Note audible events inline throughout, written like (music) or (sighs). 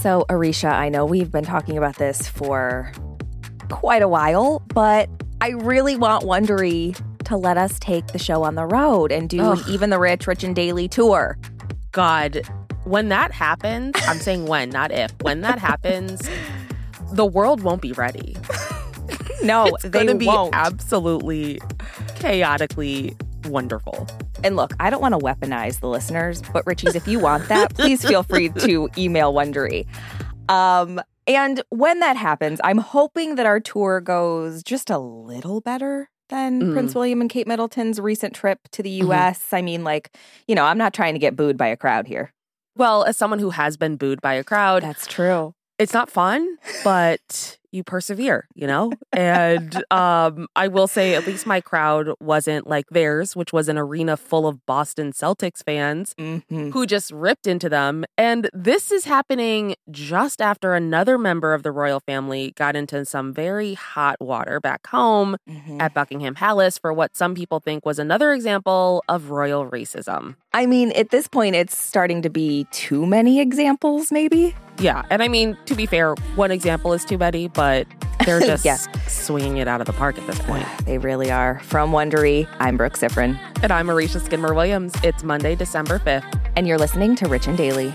So, Arisha, I know we've been talking about this for quite a while, but I really want Wondery to let us take the show on the road and do Ugh. even the rich, rich and daily tour. God, when that happens, I'm saying when, not if. When that happens, the world won't be ready. (laughs) No, It's they gonna be won't. absolutely chaotically wonderful. And look, I don't want to weaponize the listeners, but Richie's, if you want that, please feel free to email Wondery. Um, and when that happens, I'm hoping that our tour goes just a little better than Mm. Prince William and Kate Middleton's recent trip to the. US. I mean, like, you know, I'm not trying to get booed by a crowd here. Well, as someone who has been booed by a crowd, That's true. it's not fun, but you persevere, you know? And um, I will say, at least my crowd wasn't like theirs, which was an arena full of Boston Celtics fans Mm-hmm. who just ripped into them. And this is happening just after another member of the royal family got into some very hot water back home Mm-hmm. at Buckingham Palace for what some people think was another example of royal racism. I mean, at this point, it's starting to be too many examples, maybe. Yeah. And I mean, to be fair, one example is too many, but they're (laughs) just Yeah. swinging it out of the park at this point. (sighs) They really are. From Wondery, I'm Brooke Siffrinn, And I'm Arisha Skidmore Williams. It's Monday, December 5th. and you're listening to Rich and Daily.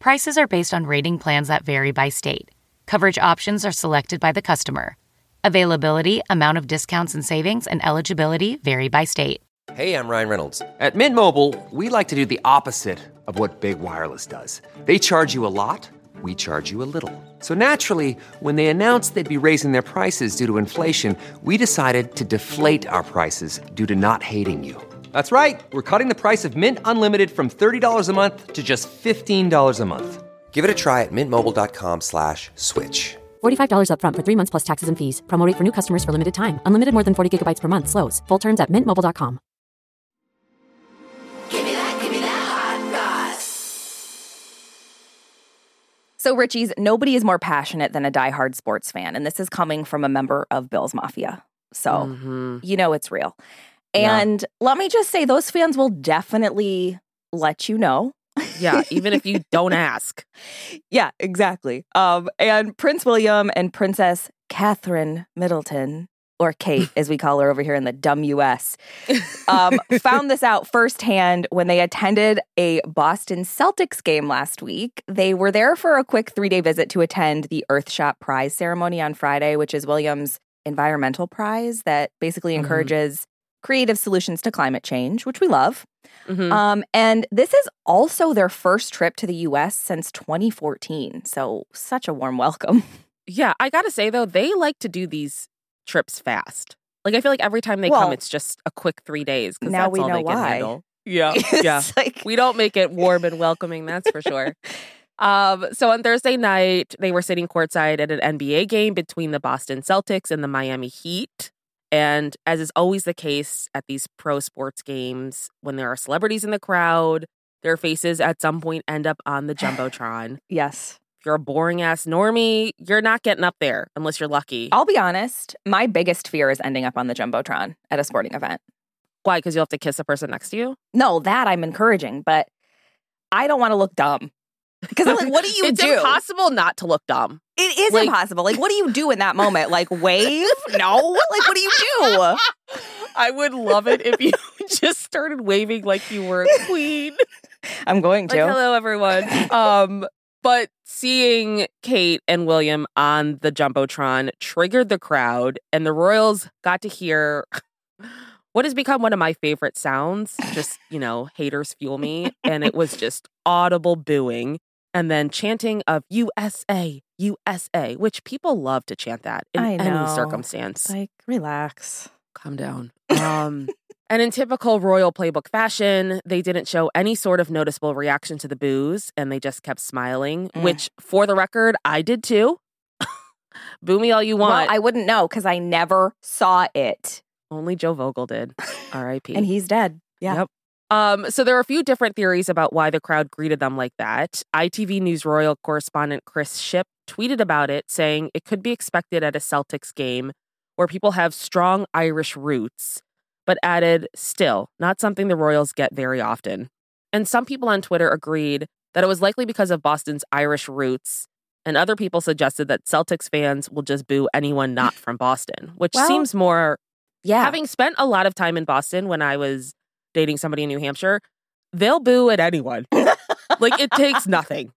Prices are based on rating plans that vary by state. Coverage options are selected by the customer. Availability, amount of discounts and savings, and eligibility vary by state. Hey, I'm Ryan Reynolds. At Mint Mobile, we like to do the opposite of what Big Wireless does. They charge you a lot, we charge you a little. So naturally, when they announced they'd be raising their prices due to inflation, we decided to deflate our prices due to not hating you. That's right. We're cutting the price of Mint Unlimited from $30 a month to just $15 a month. Give it a try at mintmobile.com slash switch. $45 upfront for three months plus taxes and fees. Promo rate for new customers for limited time. Unlimited more than 40 gigabytes per month. Slows. Full terms at mintmobile.com. Give me that, give me that hot sauce. So, Richie's, nobody is more passionate than a diehard sports fan. And this is coming from a member of Bill's Mafia. So, Mhm. you know it's real. Yeah. And let me just say, those fans will definitely let you know. Yeah, (laughs) even if you don't ask. Yeah, exactly. Um, and Prince William and Princess Catherine Middleton, or Kate, (laughs) as we call her over here in the dumb US, (laughs) um, found this out firsthand when they attended a Boston Celtics game last week. They were there for a quick three day visit to attend the Earthshot Prize ceremony on Friday, which is Williams' environmental prize that basically Mhm. encourages creative solutions to climate change, which we love. Mhm. Um, and this is also their first trip to the US since 2014. So, such a warm welcome. (laughs) Yeah, I gotta say though, they like to do these trips fast. Like I feel like every time they Well, come, it's just a quick three days. 'cause now that's we all know they can why. handle. Yeah, (laughs) yeah. like, We don't make it warm and welcoming, that's for sure. (laughs) Um, so on Thursday night, they were sitting courtside at an NBA game between the Boston Celtics and the Miami Heat. And as is always the case at these pro sports games, when there are celebrities in the crowd, their faces at some point end up on the Jumbotron. (sighs) yes. If you're a boring ass normie, you're not getting up there unless you're lucky. I'll be honest, my biggest fear is ending up on the Jumbotron at a sporting event. Why? Because you'll have to kiss the person next to you? No, that I'm encouraging, but I don't want to look dumb. (laughs) Because I'm like, what do you it's do? impossible not to look dumb. It is Like- impossible. Like, what do you do in that moment? Like, (laughs) wave? No. Like, what do you do? I would love it if you (laughs) just started waving like you were a queen. I'm going like, to. hello, everyone. Um, but seeing Kate and William on the Jumbotron triggered the crowd, and the Royals got to hear what has become one of my favorite sounds. Just, you know, haters fuel me. And it was just audible booing. And then chanting of USA, USA, which people love to chant that in any circumstance. Like, relax. Calm down. Um, and in typical royal playbook fashion, they didn't show any sort of noticeable reaction to the boos and they just kept smiling, Mm. which, for the record, I did too. (laughs) Boo me all you want. Well, I wouldn't know because I never saw it. Only Joe Vogel did. R.I.P. (laughs) And he's dead. Yeah. Yep. Um, so there are a few different theories about why the crowd greeted them like that. ITV News Royal correspondent Chris Ship tweeted about it, saying it could be expected at a Celtics game where people have strong Irish roots, but added, still, not something the Royals get very often. And some people on Twitter agreed that it was likely because of Boston's Irish roots, and other people suggested that Celtics fans will just boo anyone not from Boston, which Well, seems more Yeah. having spent a lot of time in Boston when I was dating somebody in New Hampshire, they'll boo at anyone. like it takes nothing.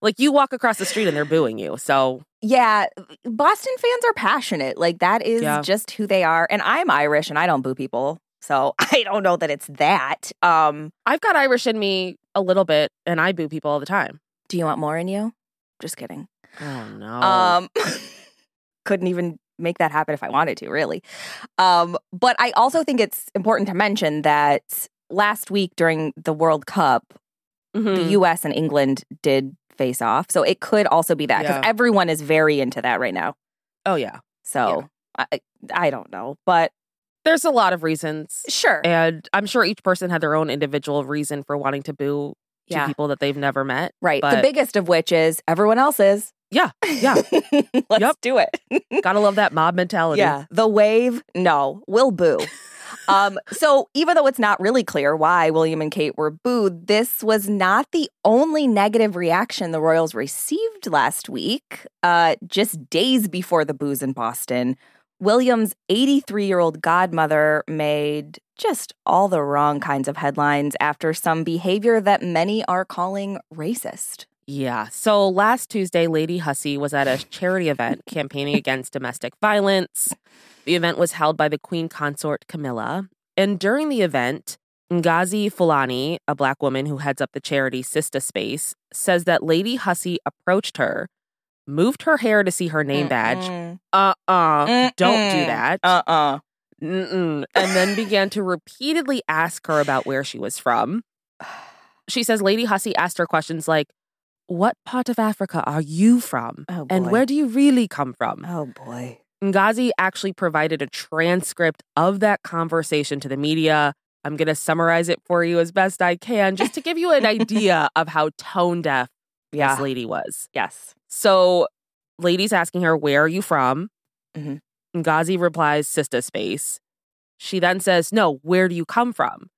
Like you walk across the street and they're booing you. So yeah. Boston fans are passionate. Like that is Yeah. just who they are. And I'm Irish and I don't boo people. So (laughs) I don't know that it's that. Um, I've got Irish in me a little bit and I boo people all the time. do you want more in you? Just kidding. Oh no. Um, (laughs) couldn't even make that happen if I wanted to, really. Um, but I also think it's important to mention that last week during the World Cup, Mhm. the U.S. and England did face off, so it could also be that because Yeah. everyone is very into that right now. oh yeah. So I, I don't know, but There's a lot of reasons. sure, And I'm sure each person had their own individual reason for wanting to boo to yeah, people that they've never met. right. the biggest of which is everyone else is. Yeah, yeah. (laughs) Let's Yep. do it. (laughs) Gotta love that mob mentality. Yeah. The wave, no, will boo. (laughs) um, so even though it's not really clear why William and Kate were booed, this was not the only negative reaction the Royals received last week. Uh, just days before the boos in Boston, William's 83 year old godmother made just all the wrong kinds of headlines after some behavior that many are calling racist. Yeah. So last Tuesday, Lady Hussey was at a charity event campaigning against domestic violence. The event was held by the Queen Consort Camilla. And during the event, Ngozi Fulani, a black woman who heads up the charity Sista Space, says that Lady Hussey approached her, moved her hair to see her name badge. Mm-mm. Uh uh-uh, uh, do not do that. Uh-uh. Mm-mm. And then began to repeatedly ask her about where she was from. (sighs) She says Lady Hussey asked her questions like, What part of Africa are you from? Oh, And where do you really come from? Oh boy. Ngozi actually provided a transcript of that conversation to the media. I'm going to summarize it for you as best I can, just to give you an idea (laughs) of how tone deaf Yeah. this lady was. Yes. So, lady's asking her, Where are you from? Mhm. Ngozi replies, Sista Space. She then says, No, where do you come from?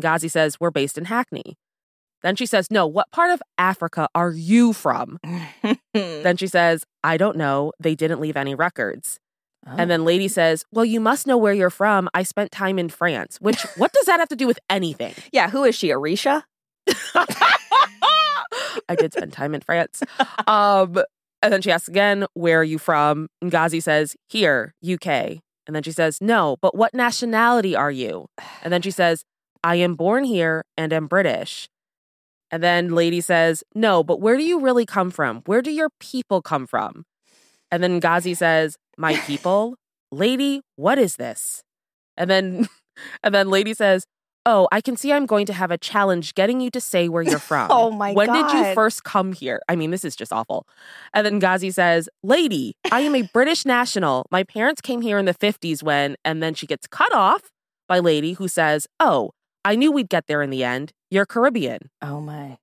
Ngozi says, We're based in Hackney. Then she says, No, what part of Africa are you from? (laughs) Then she says, I don't know. They didn't leave any records. Oh. And then lady says, Well, you must know where you're from. I spent time in France. Which, what does that have to do with anything? (laughs) yeah, who is she? Arisha? (laughs) I did spend time in France. Um, and then she asks again, Where are you from? And Ngozi says, Here, UK. And then she says, No, but what nationality are you? And then she says, I am born here and am British. And then lady says, No, but where do you really come from? Where do your people come from? And then Ngozi says, My (laughs) people? Lady, what is this? And then (laughs) and then lady says, Oh, I can see I'm going to have a challenge getting you to say where you're (laughs) from. Oh my God when did you first come here? I mean, this is just awful. And then Ngozi says, Lady, I am a British national. My parents came here in the 50s when, and then she gets cut off by Lady who says, Oh, I knew we'd get there in the end. You're Caribbean. Oh my.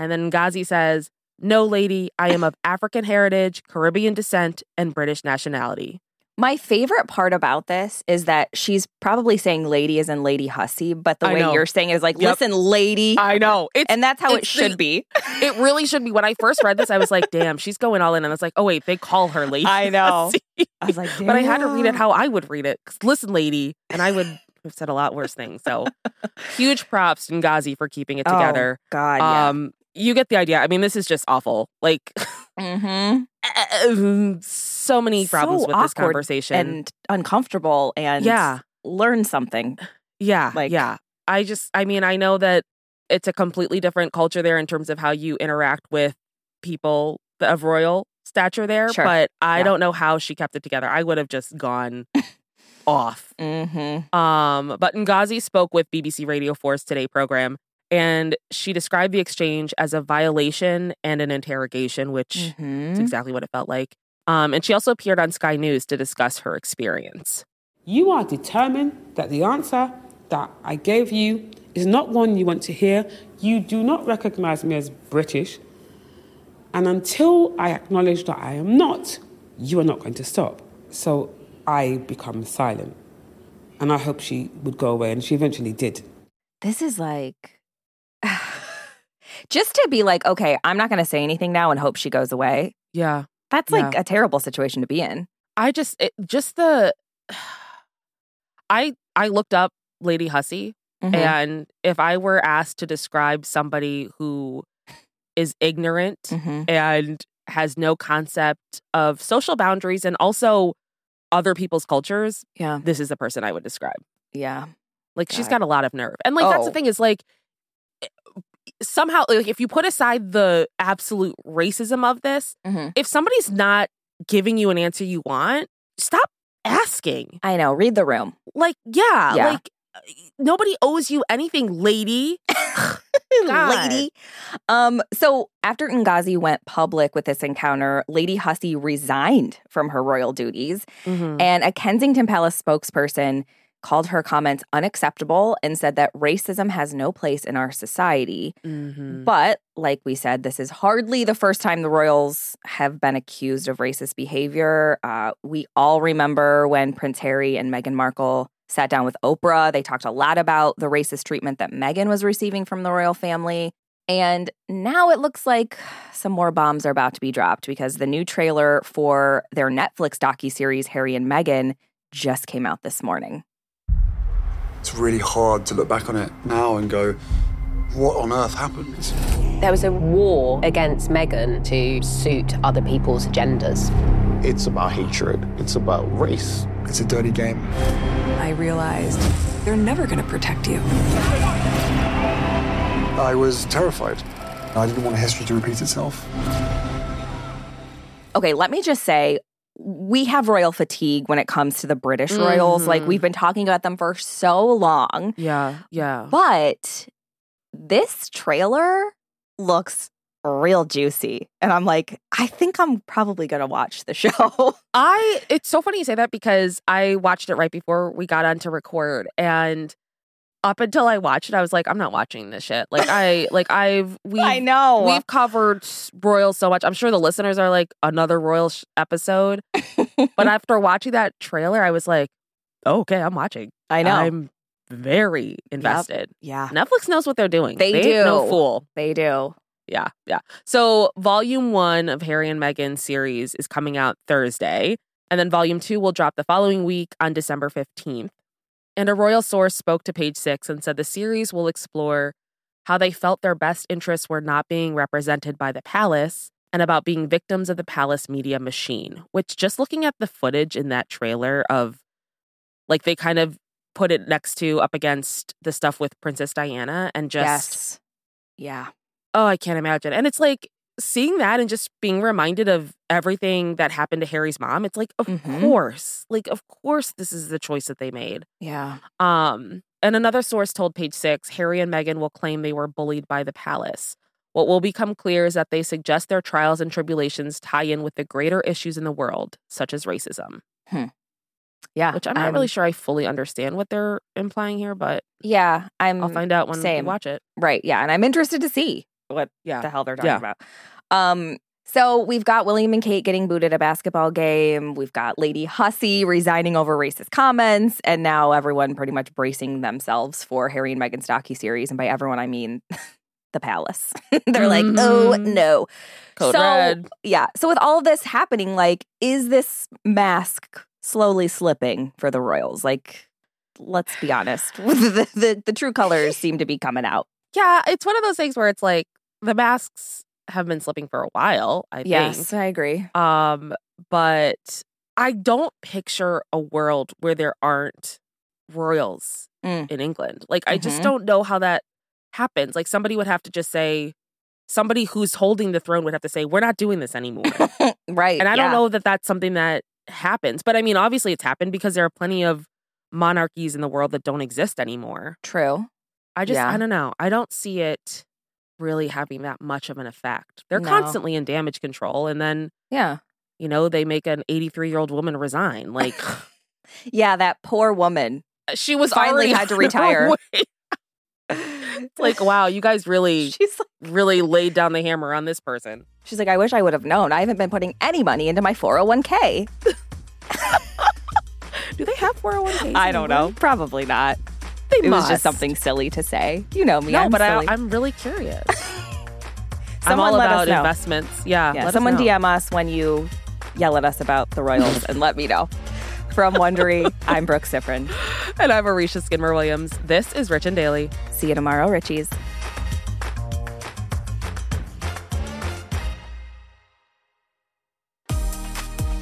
And then Ngozi says, No, lady, I am of (laughs) African heritage, Caribbean descent, and British nationality. My favorite part about this is that she's probably saying lady as in Lady Hussey, but the I way know. you're saying it is like, Yep. listen, lady. I know. It's and that's how it should the- be. (laughs) it really should be. When I first read this, I was like, damn, she's going all in. And I was like, oh, wait, they call her lady. I know. I was like, (laughs) but I had to read it how I would read it. listen, lady, and I would have said a lot worse things. So (laughs) huge props to Ngozi for keeping it Oh, together. God, yeah. Um, you get the idea. I mean, this is just awful. Like mm-hmm. (laughs) so many problems So with this conversation. And uncomfortable and yeah, learn something. yeah, like- yeah. I just, I mean, I know that it's a completely different culture there in terms of how you interact with people of royal stature there, Sure. but I Yeah. don't know how she kept it together. I would have just gone (laughs) off. Mm-hmm. Um, but Ngozi spoke with BBC Radio 4's Today program, and she described the exchange as a violation and an interrogation, which is Mm-hmm. exactly what it felt like. Um, and she also appeared on Sky News to discuss her experience. You are determined that the answer that I gave you is not one you want to hear. You do not recognize me as British. And until I acknowledge that I am not, you are not going to stop. So I become silent. And I hope she would go away, and she eventually did. This is like (sighs) just to be like, okay, I'm not going to say anything now and hope she goes away. Yeah. That's like Yeah. a terrible situation to be in. I just it, just the (sighs) I I looked up Lady Hussey Mhm. and if I were asked to describe somebody who is ignorant Mhm. and has no concept of social boundaries and also other people's cultures, Yeah. this is the person I would describe. Yeah. Like she's got a lot of nerve. And like that's the Oh. thing is like eh, somehow like if you put aside the absolute racism of this, Mhm. if somebody's not giving you an answer you want, stop asking. I know. Read the room. Like, yeah, Yeah. like nobody owes you anything, lady. (laughs) Lady. Um, so after Ngozi went public with this encounter, Lady Hussey resigned from her royal duties. Mhm. And a Kensington Palace spokesperson called her comments unacceptable and said that racism has no place in our society. Mhm. But like we said, this is hardly the first time the royals have been accused of racist behavior. Uh, we all remember when Prince Harry and Meghan Markle sat down with Oprah. They talked a lot about the racist treatment that Meghan was receiving from the royal family. And now it looks like some more bombs are about to be dropped because the new trailer for their Netflix docuseries Harry and Meghan just came out this morning. It's really hard to look back on it now and go, what on earth happened? There was a war against Meghan to suit other people's agendas. It's about hatred. It's about race. It's a dirty game. I realized they're never going to protect you. I was terrified. I didn't want history to repeat itself. okay, let me just say we have royal fatigue when it comes to the British royals. Like Mhm. we've been talking about them for so long. Yeah, yeah. But this trailer looks real juicy. And I'm like, I think I'm probably going to watch the show. (laughs) I it's so funny you say that because I watched it right before we got on to record and up until I watched it, I was like, I'm not watching this shit. Like I like I've we (laughs) I know. We've covered royals so much. I'm sure the listeners are like another royal sh- episode. but (laughs) after watching that trailer, I was like, oh, okay, I'm watching. I know. I'm very invested. yeah, Netflix knows what they're doing. They do No fool. they do. Yeah, yeah. So volume one of Harry and Meghan series is coming out Thursday, and then volume two will drop the following week on December 15th. And a royal source spoke to page six and said the series will explore how they felt their best interests were not being represented by the palace and about being victims of the palace media machine, which just looking at the footage in that trailer of like they kind of put it next to up against the stuff with Princess Diana and just yes. Yeah. Oh, I can't imagine. And it's like seeing that and just being reminded of everything that happened to Harry's mom. It's like, of Mhm. course, like, of course, this is the choice that they made. Yeah. Um, and another source told Page Six Harry and Meghan will claim they were bullied by the palace. What will become clear is that they suggest their trials and tribulations tie in with the greater issues in the world, such as racism. Yeah. Which I'm not really sure I fully understand what they're implying here, but Yeah. I'm I'll find out when same. we watch it. Right. Yeah. And I'm interested to see what Yeah. the hell they're talking Yeah. about. Um, so we've got William and Kate getting booted at a basketball game. We've got Lady Hussey resigning over racist comments, and now everyone pretty much bracing themselves for Harry and Meghan's docu series. And by everyone, I mean (laughs) the palace. (laughs) They're like, oh Mhm. no. Code so red. yeah. So with all of this happening, like, is this mask slowly slipping for the royals? Like, let's be honest. (laughs) the, the, the true colors seem to be coming out. Yeah, it's one of those things where it's like the masks have been slipping for a while, I Yes, think. I agree. Um, but I don't picture a world where there aren't royals Mm. in England. Like I just Mhm. don't know how that happens. Like somebody would have to just say, somebody who's holding the throne would have to say, "We're not doing this anymore." (laughs) right. and I yeah. don't know that that's something that happens. But I mean, obviously, it's happened because there are plenty of monarchies in the world that don't exist anymore. True. I just, Yeah. I don't know. I don't see it really having that much of an effect. They're No. constantly in damage control, and then Yeah. you know they make an 83 year old woman resign. Like (laughs) Yeah, that poor woman. Uh, she was Finally had to (laughs) retire. (laughs) It's like, wow, you guys really, She's like, really laid down the hammer on this person. she's like, I wish I would have known. I haven't been putting any money into my 401k. Do they have 401k? I don't know. Probably not. They It was just something silly to say. You know me. No, I'm but I, silly. I'm really curious. (laughs) I'm Someone all let us about know. investments. Yeah, Yeah, let us someone know. DM us when you yell at us about the Royals and let me know. From Wondery, (laughs) I'm Brooke Siffrinn. And I'm Arisha Skidmore Williams. This is Rich and Daily. See you tomorrow, Richies.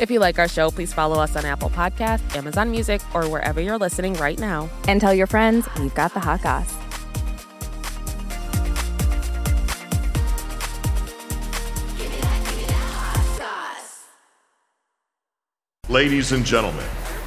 If you like our show, please follow us on Apple Podcasts, Amazon Music, or wherever you're listening right now. And tell your friends we've got the hot goss. Ladies and gentlemen,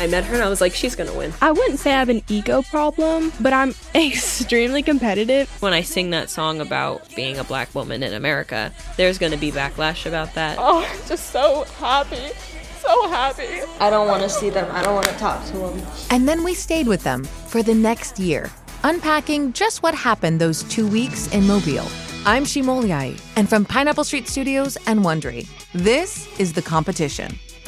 I met her and I was like, she's gonna win. I wouldn't say I have an ego problem, but I'm (laughs) extremely competitive. When I sing that song about being a black woman in America, there's gonna be backlash about that. Oh, I'm just so happy. So happy. I don't want to see them. I don't want to talk to them. And then we stayed with them for the next year, unpacking just what happened those two weeks in Mobile. I'm Shima Oliaee, and from Pineapple Street Studios and Wondery, this is The Competition.